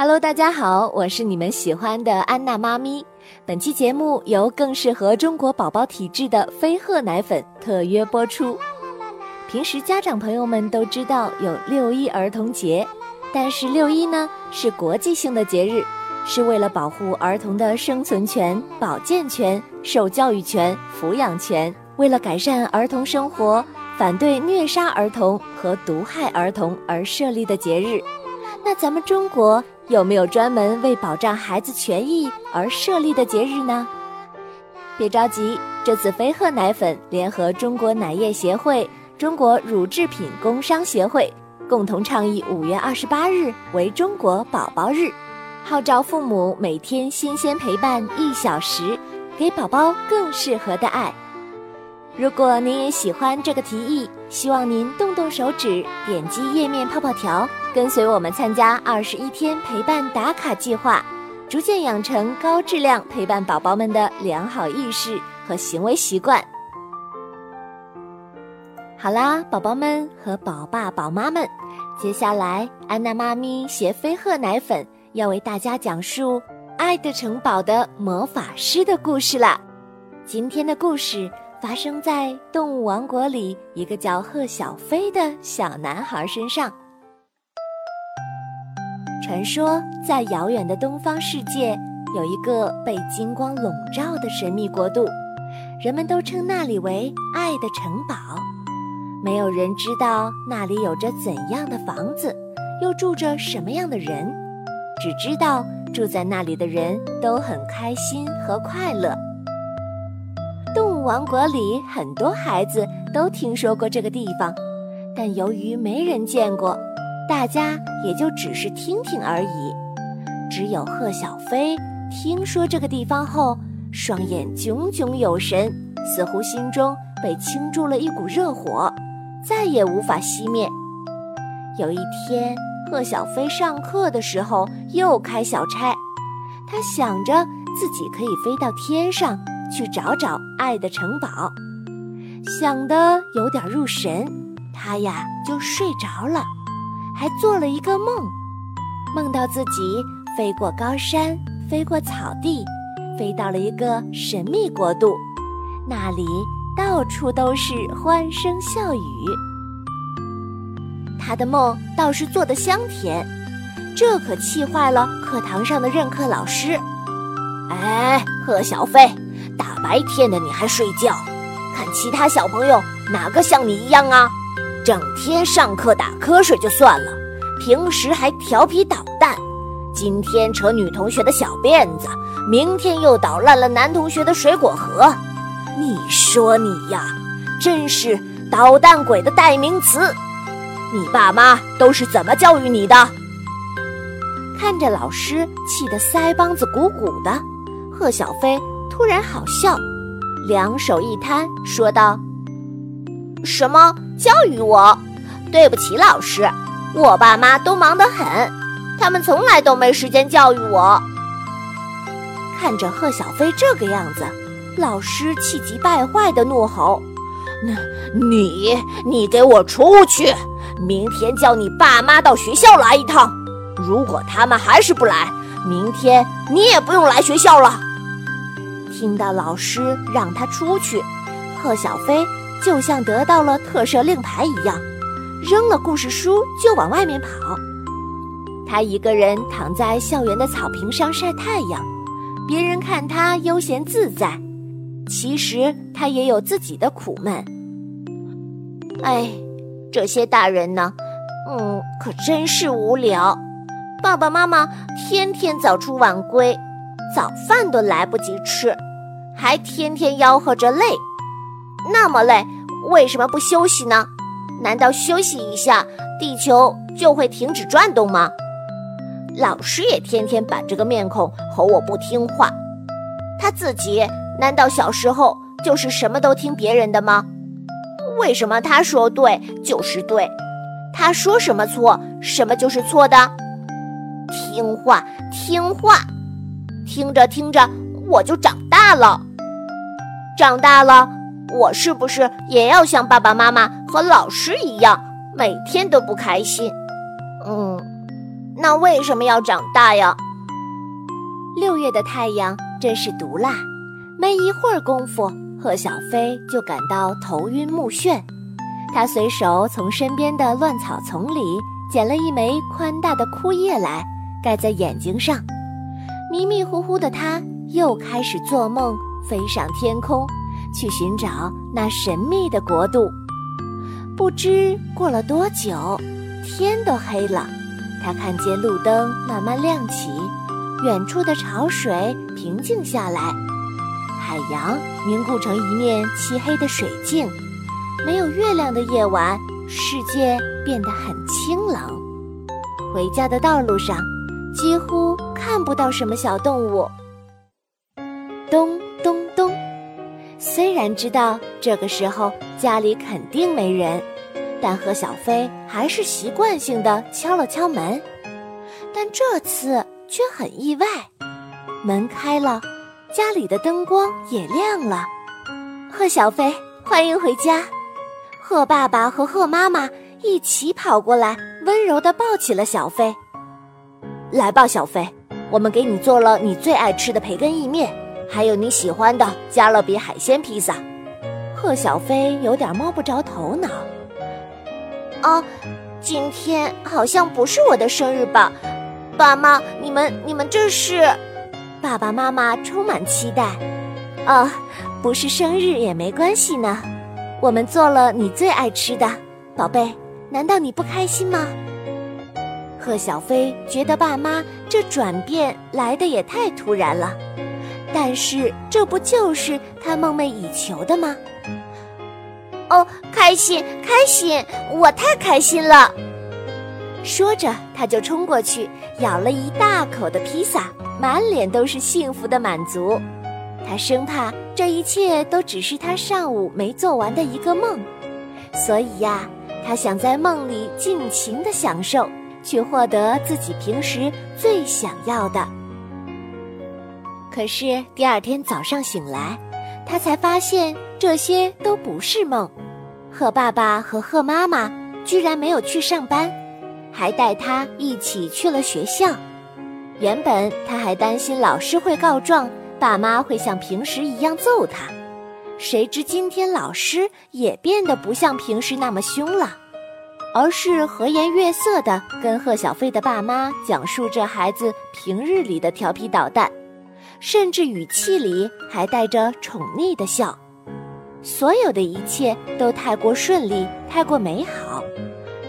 Hello，大家好，我是你们喜欢的安娜妈咪。本期节目由更适合中国宝宝体质的飞鹤奶粉特约播出。平时家长朋友们都知道有六一儿童节，但是六一呢是国际性的节日，是为了保护儿童的生存权、保健权、受教育权、抚养权，为了改善儿童生活、反对虐杀儿童和毒害儿童而设立的节日。那咱们中国。有没有专门为保障孩子权益而设立的节日呢？别着急，这次飞鹤奶粉联合中国奶业协会、中国乳制品工商协会共同倡议五月二十八日为中国宝宝日，号召父母每天新鲜陪伴一小时，给宝宝更适合的爱。如果您也喜欢这个提议，希望您动动手指，点击页面泡泡条，跟随我们参加二十一天陪伴打卡计划，逐渐养成高质量陪伴宝宝们的良好意识和行为习惯。好啦，宝宝们和宝爸宝妈们，接下来安娜妈咪携飞鹤奶粉要为大家讲述《爱的城堡》的魔法师的故事啦。今天的故事。发生在动物王国里一个叫贺小飞的小男孩身上。传说在遥远的东方世界，有一个被金光笼罩的神秘国度，人们都称那里为“爱的城堡”。没有人知道那里有着怎样的房子，又住着什么样的人，只知道住在那里的人都很开心和快乐。动物王国里很多孩子都听说过这个地方，但由于没人见过，大家也就只是听听而已。只有贺小飞听说这个地方后，双眼炯炯有神，似乎心中被倾注了一股热火，再也无法熄灭。有一天，贺小飞上课的时候又开小差，他想着自己可以飞到天上。去找找爱的城堡，想得有点入神，他呀就睡着了，还做了一个梦，梦到自己飞过高山，飞过草地，飞到了一个神秘国度，那里到处都是欢声笑语。他的梦倒是做得香甜，这可气坏了课堂上的任课老师。哎，贺小飞。大白天的你还睡觉？看其他小朋友哪个像你一样啊？整天上课打瞌睡就算了，平时还调皮捣蛋。今天扯女同学的小辫子，明天又捣烂了男同学的水果盒。你说你呀，真是捣蛋鬼的代名词。你爸妈都是怎么教育你的？看着老师气得腮帮子鼓鼓的，贺小飞。突然好笑，两手一摊，说道：“什么教育我？对不起，老师，我爸妈都忙得很，他们从来都没时间教育我。”看着贺小飞这个样子，老师气急败坏的怒吼：“那你，你给我出去！明天叫你爸妈到学校来一趟。如果他们还是不来，明天你也不用来学校了。”听到老师让他出去，贺小飞就像得到了特赦令牌一样，扔了故事书就往外面跑。他一个人躺在校园的草坪上晒太阳，别人看他悠闲自在，其实他也有自己的苦闷。哎，这些大人呢，嗯，可真是无聊。爸爸妈妈天天早出晚归，早饭都来不及吃。还天天吆喝着累，那么累，为什么不休息呢？难道休息一下，地球就会停止转动吗？老师也天天板着个面孔吼我不听话，他自己难道小时候就是什么都听别人的吗？为什么他说对就是对，他说什么错什么就是错的？听话，听话，听着听着我就长大了。长大了，我是不是也要像爸爸妈妈和老师一样，每天都不开心？嗯，那为什么要长大呀？六月的太阳真是毒辣，没一会儿功夫，贺小飞就感到头晕目眩。他随手从身边的乱草丛里捡了一枚宽大的枯叶来，盖在眼睛上。迷迷糊糊的他，又开始做梦，飞上天空，去寻找那神秘的国度。不知过了多久，天都黑了，他看见路灯慢慢亮起。远处的潮水平静下来，海洋凝固成一面漆黑的水镜。没有月亮的夜晚，世界变得很清冷。回家的道路上，几乎看不到什么小动物。咚！虽然知道这个时候家里肯定没人，但贺小飞还是习惯性的敲了敲门。但这次。却很意外，门开了，家里的灯光也亮了。贺小飞，欢迎回家！贺爸爸和贺妈妈一起跑过来，温柔的抱起了小飞。来吧，小飞，我们给你做了你最爱吃的培根意面，还有你喜欢的加勒比海鲜披萨。贺小飞有点摸不着头脑。啊，今天好像不是我的生日吧？爸妈，你们你们这是？爸爸妈妈充满期待。哦，不是生日也没关系呢。我们做了你最爱吃的，宝贝，难道你不开心吗？贺小飞觉得爸妈这转变来的也太突然了，但是这不就是他梦寐以求的吗？哦，开心开心，我太开心了。说着，他就冲过去咬了一大口的披萨，满脸都是幸福的满足。他生怕这一切都只是他上午没做完的一个梦，所以呀，他想在梦里尽情的享受，去获得自己平时最想要的。可是第二天早上醒来，他才发现这些都不是梦。贺爸爸和贺妈妈居然没有去上班。还带他一起去了学校。原本他还担心老师会告状，爸妈会像平时一样揍他。谁知今天老师也变得不像平时那么凶了，而是和颜悦色地跟贺小飞的爸妈讲述着孩子平日里的调皮捣蛋，甚至语气里还带着宠溺的笑。所有的一切都太过顺利，太过美好，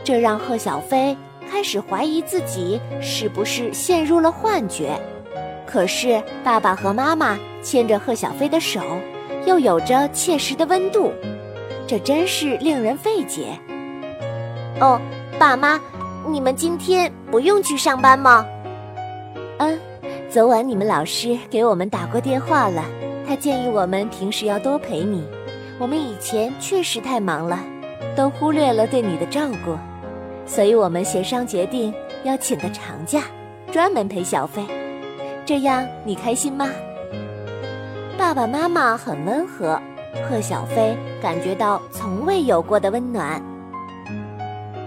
这让贺小飞。开始怀疑自己是不是陷入了幻觉，可是爸爸和妈妈牵着贺小飞的手，又有着切实的温度，这真是令人费解。哦，爸妈，你们今天不用去上班吗？嗯，昨晚你们老师给我们打过电话了，他建议我们平时要多陪你，我们以前确实太忙了，都忽略了对你的照顾。所以我们协商决定要请个长假，专门陪小飞，这样你开心吗？爸爸妈妈很温和，贺小飞感觉到从未有过的温暖。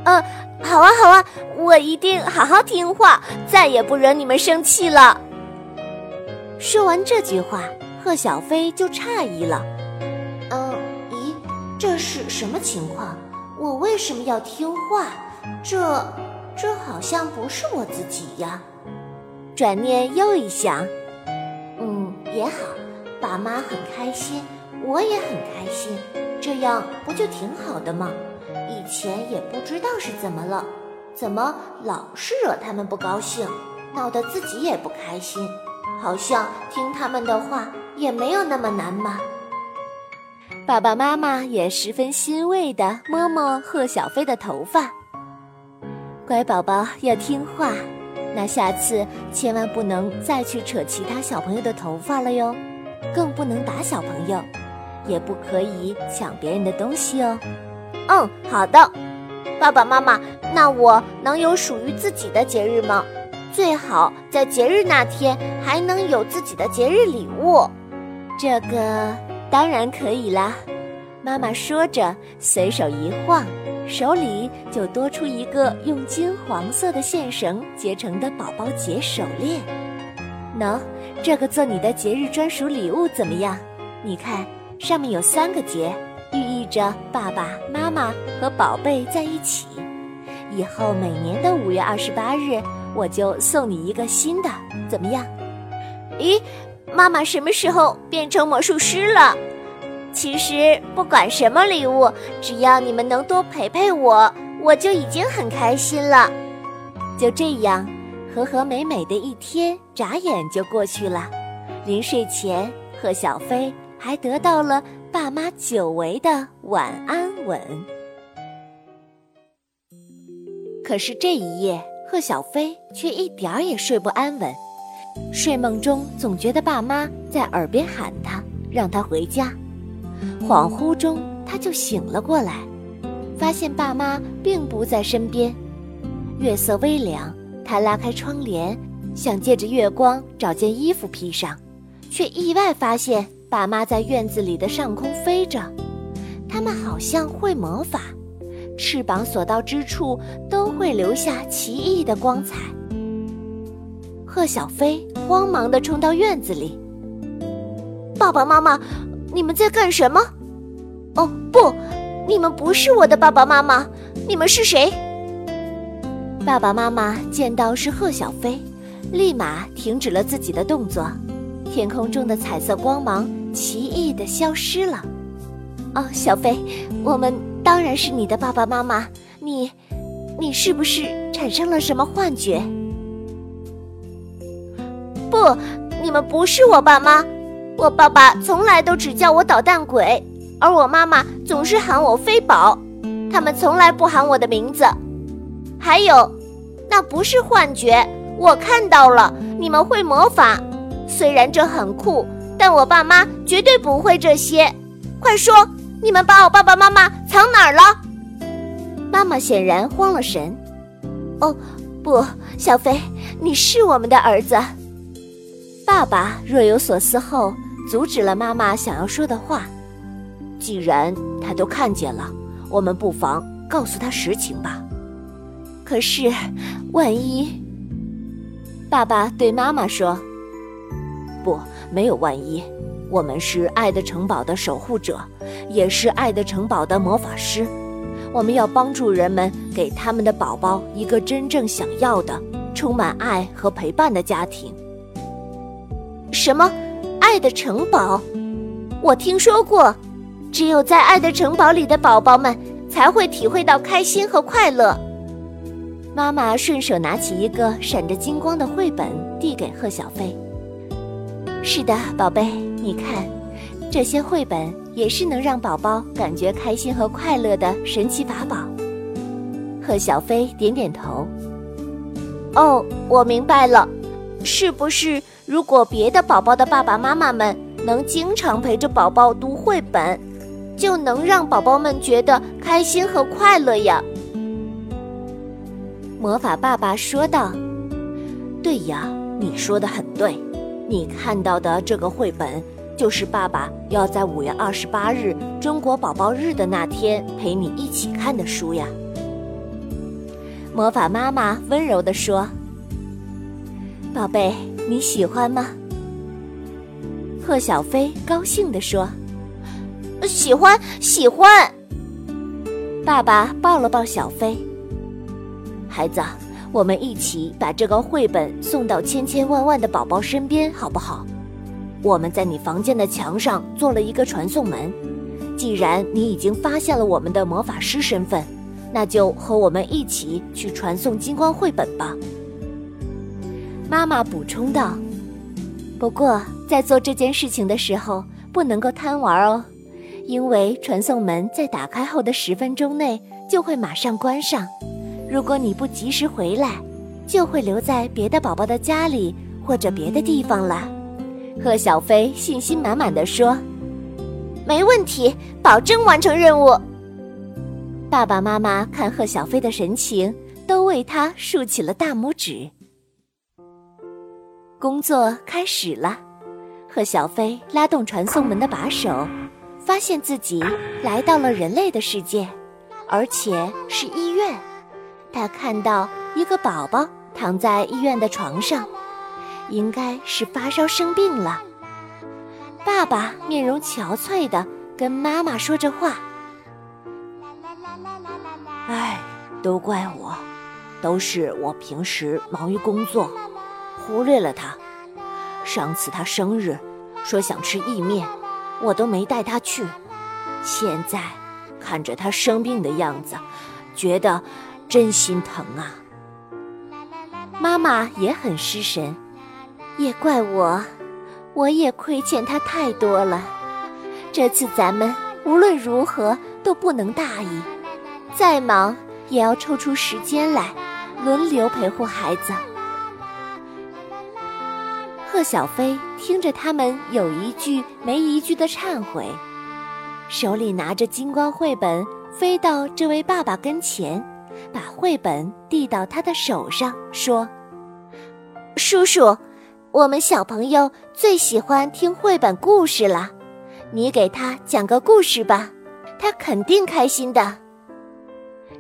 嗯，好啊好啊，我一定好好听话，再也不惹你们生气了。说完这句话，贺小飞就诧异了。嗯，咦，这是什么情况？我为什么要听话？这，这好像不是我自己呀。转念又一想，嗯，也好，爸妈很开心，我也很开心，这样不就挺好的吗？以前也不知道是怎么了，怎么老是惹他们不高兴，闹得自己也不开心，好像听他们的话也没有那么难嘛。爸爸妈妈也十分欣慰地摸摸贺小飞的头发。乖宝宝要听话，那下次千万不能再去扯其他小朋友的头发了哟，更不能打小朋友，也不可以抢别人的东西哦。嗯，好的，爸爸妈妈，那我能有属于自己的节日吗？最好在节日那天还能有自己的节日礼物。这个当然可以啦。妈妈说着，随手一晃，手里就多出一个用金黄色的线绳结成的宝宝节手链。喏，这个做你的节日专属礼物怎么样？你看，上面有三个结，寓意着爸爸妈妈和宝贝在一起。以后每年的五月二十八日，我就送你一个新的，怎么样？咦，妈妈什么时候变成魔术师了？其实不管什么礼物，只要你们能多陪陪我，我就已经很开心了。就这样，和和美美的一天眨眼就过去了。临睡前，贺小飞还得到了爸妈久违的晚安吻。可是这一夜，贺小飞却一点儿也睡不安稳，睡梦中总觉得爸妈在耳边喊他，让他回家。恍惚中，他就醒了过来，发现爸妈并不在身边。月色微凉，他拉开窗帘，想借着月光找件衣服披上，却意外发现爸妈在院子里的上空飞着。他们好像会魔法，翅膀所到之处都会留下奇异的光彩。贺小飞慌忙地冲到院子里，爸爸妈妈。你们在干什么？哦不，你们不是我的爸爸妈妈，你们是谁？爸爸妈妈见到是贺小飞，立马停止了自己的动作，天空中的彩色光芒奇异的消失了。哦，小飞，我们当然是你的爸爸妈妈，你，你是不是产生了什么幻觉？不，你们不是我爸妈。我爸爸从来都只叫我捣蛋鬼，而我妈妈总是喊我飞宝，他们从来不喊我的名字。还有，那不是幻觉，我看到了，你们会魔法。虽然这很酷，但我爸妈绝对不会这些。快说，你们把我爸爸妈妈藏哪儿了？妈妈显然慌了神。哦，不，小飞，你是我们的儿子。爸爸若有所思后。阻止了妈妈想要说的话。既然他都看见了，我们不妨告诉他实情吧。可是，万一……爸爸对妈妈说：“不，没有万一。我们是爱的城堡的守护者，也是爱的城堡的魔法师。我们要帮助人们，给他们的宝宝一个真正想要的、充满爱和陪伴的家庭。”什么？爱的城堡，我听说过，只有在爱的城堡里的宝宝们才会体会到开心和快乐。妈妈顺手拿起一个闪着金光的绘本，递给贺小飞。是的，宝贝，你看，这些绘本也是能让宝宝感觉开心和快乐的神奇法宝。贺小飞点点头。哦，我明白了，是不是？如果别的宝宝的爸爸妈妈们能经常陪着宝宝读绘本，就能让宝宝们觉得开心和快乐呀。魔法爸爸说道：“对呀，你说的很对。你看到的这个绘本，就是爸爸要在五月二十八日中国宝宝日的那天陪你一起看的书呀。”魔法妈妈温柔地说：“宝贝。”你喜欢吗？贺小飞高兴地说：“喜欢，喜欢。”爸爸抱了抱小飞，孩子，我们一起把这个绘本送到千千万万的宝宝身边，好不好？我们在你房间的墙上做了一个传送门。既然你已经发现了我们的魔法师身份，那就和我们一起去传送金光绘本吧。妈妈补充道：“不过，在做这件事情的时候，不能够贪玩哦，因为传送门在打开后的十分钟内就会马上关上。如果你不及时回来，就会留在别的宝宝的家里或者别的地方了。”贺小飞信心满满的说：“没问题，保证完成任务。”爸爸妈妈看贺小飞的神情，都为他竖起了大拇指。工作开始了，贺小飞拉动传送门的把手，发现自己来到了人类的世界，而且是医院。他看到一个宝宝躺在医院的床上，应该是发烧生病了。爸爸面容憔悴的跟妈妈说着话：“哎，都怪我，都是我平时忙于工作，忽略了他。上次他生日，说想吃意面。”我都没带他去，现在看着他生病的样子，觉得真心疼啊。妈妈也很失神，也怪我，我也亏欠他太多了。这次咱们无论如何都不能大意，再忙也要抽出时间来，轮流陪护孩子。贺小飞听着他们有一句没一句的忏悔，手里拿着金光绘本，飞到这位爸爸跟前，把绘本递到他的手上，说：“叔叔，我们小朋友最喜欢听绘本故事了，你给他讲个故事吧，他肯定开心的。”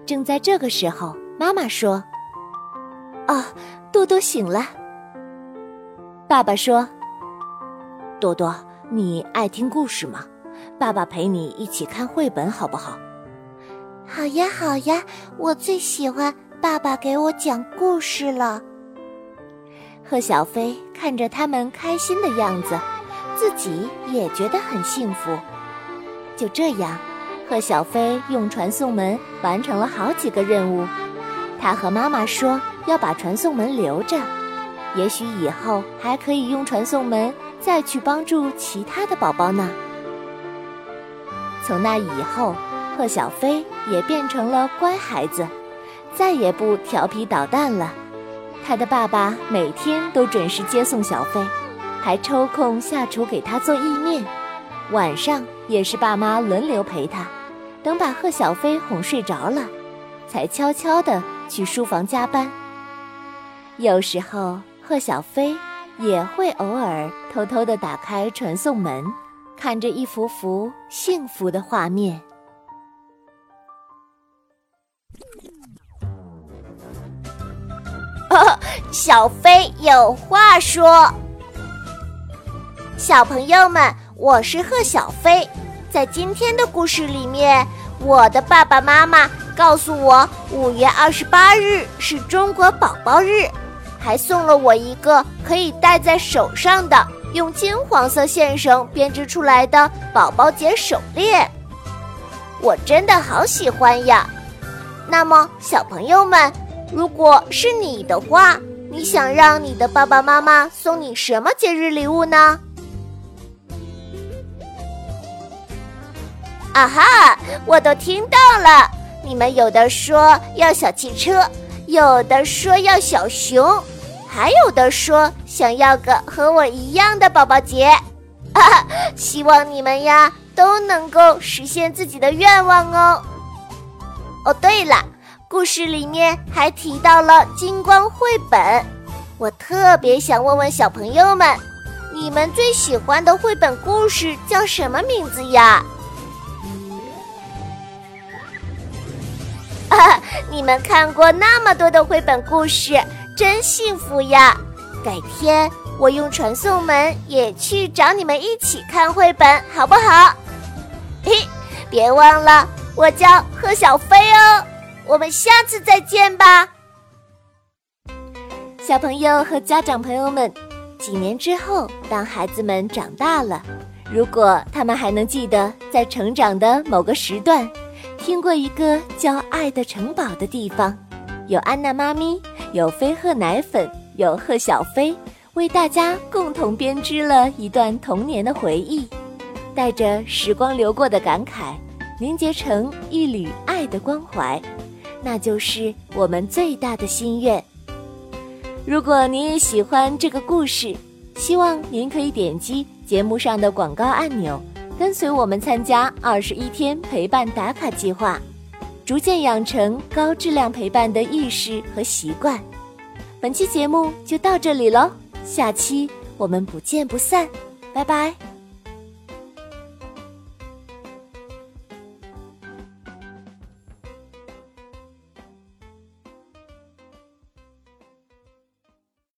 正在这个时候，妈妈说：“哦，多多醒了。”爸爸说：“多多，你爱听故事吗？爸爸陪你一起看绘本，好不好？”“好呀，好呀，我最喜欢爸爸给我讲故事了。”贺小飞看着他们开心的样子，自己也觉得很幸福。就这样，贺小飞用传送门完成了好几个任务。他和妈妈说要把传送门留着。也许以后还可以用传送门再去帮助其他的宝宝呢。从那以后，贺小飞也变成了乖孩子，再也不调皮捣蛋了。他的爸爸每天都准时接送小飞，还抽空下厨给他做意面。晚上也是爸妈轮流陪他，等把贺小飞哄睡着了，才悄悄地去书房加班。有时候。贺小飞也会偶尔偷偷地打开传送门，看着一幅幅幸福的画面。小飞有话说：“小朋友们，我是贺小飞。在今天的故事里面，我的爸爸妈妈告诉我，五月二十八日是中国宝宝日。”还送了我一个可以戴在手上的用金黄色线绳编织出来的宝宝节手链，我真的好喜欢呀！那么，小朋友们，如果是你的话，你想让你的爸爸妈妈送你什么节日礼物呢？啊哈，我都听到了，你们有的说要小汽车，有的说要小熊。还有的说想要个和我一样的宝宝节，啊，希望你们呀都能够实现自己的愿望哦。哦，对了，故事里面还提到了金光绘本，我特别想问问小朋友们，你们最喜欢的绘本故事叫什么名字呀？啊，你们看过那么多的绘本故事。真幸福呀！改天我用传送门也去找你们一起看绘本，好不好？嘿，别忘了我叫贺小飞哦。我们下次再见吧，小朋友和家长朋友们。几年之后，当孩子们长大了，如果他们还能记得在成长的某个时段，听过一个叫“爱的城堡”的地方，有安娜妈咪。有飞鹤奶粉，有贺小飞，为大家共同编织了一段童年的回忆，带着时光流过的感慨，凝结成一缕爱的关怀，那就是我们最大的心愿。如果您也喜欢这个故事，希望您可以点击节目上的广告按钮，跟随我们参加二十一天陪伴打卡计划。逐渐养成高质量陪伴的意识和习惯。本期节目就到这里喽，下期我们不见不散，拜拜。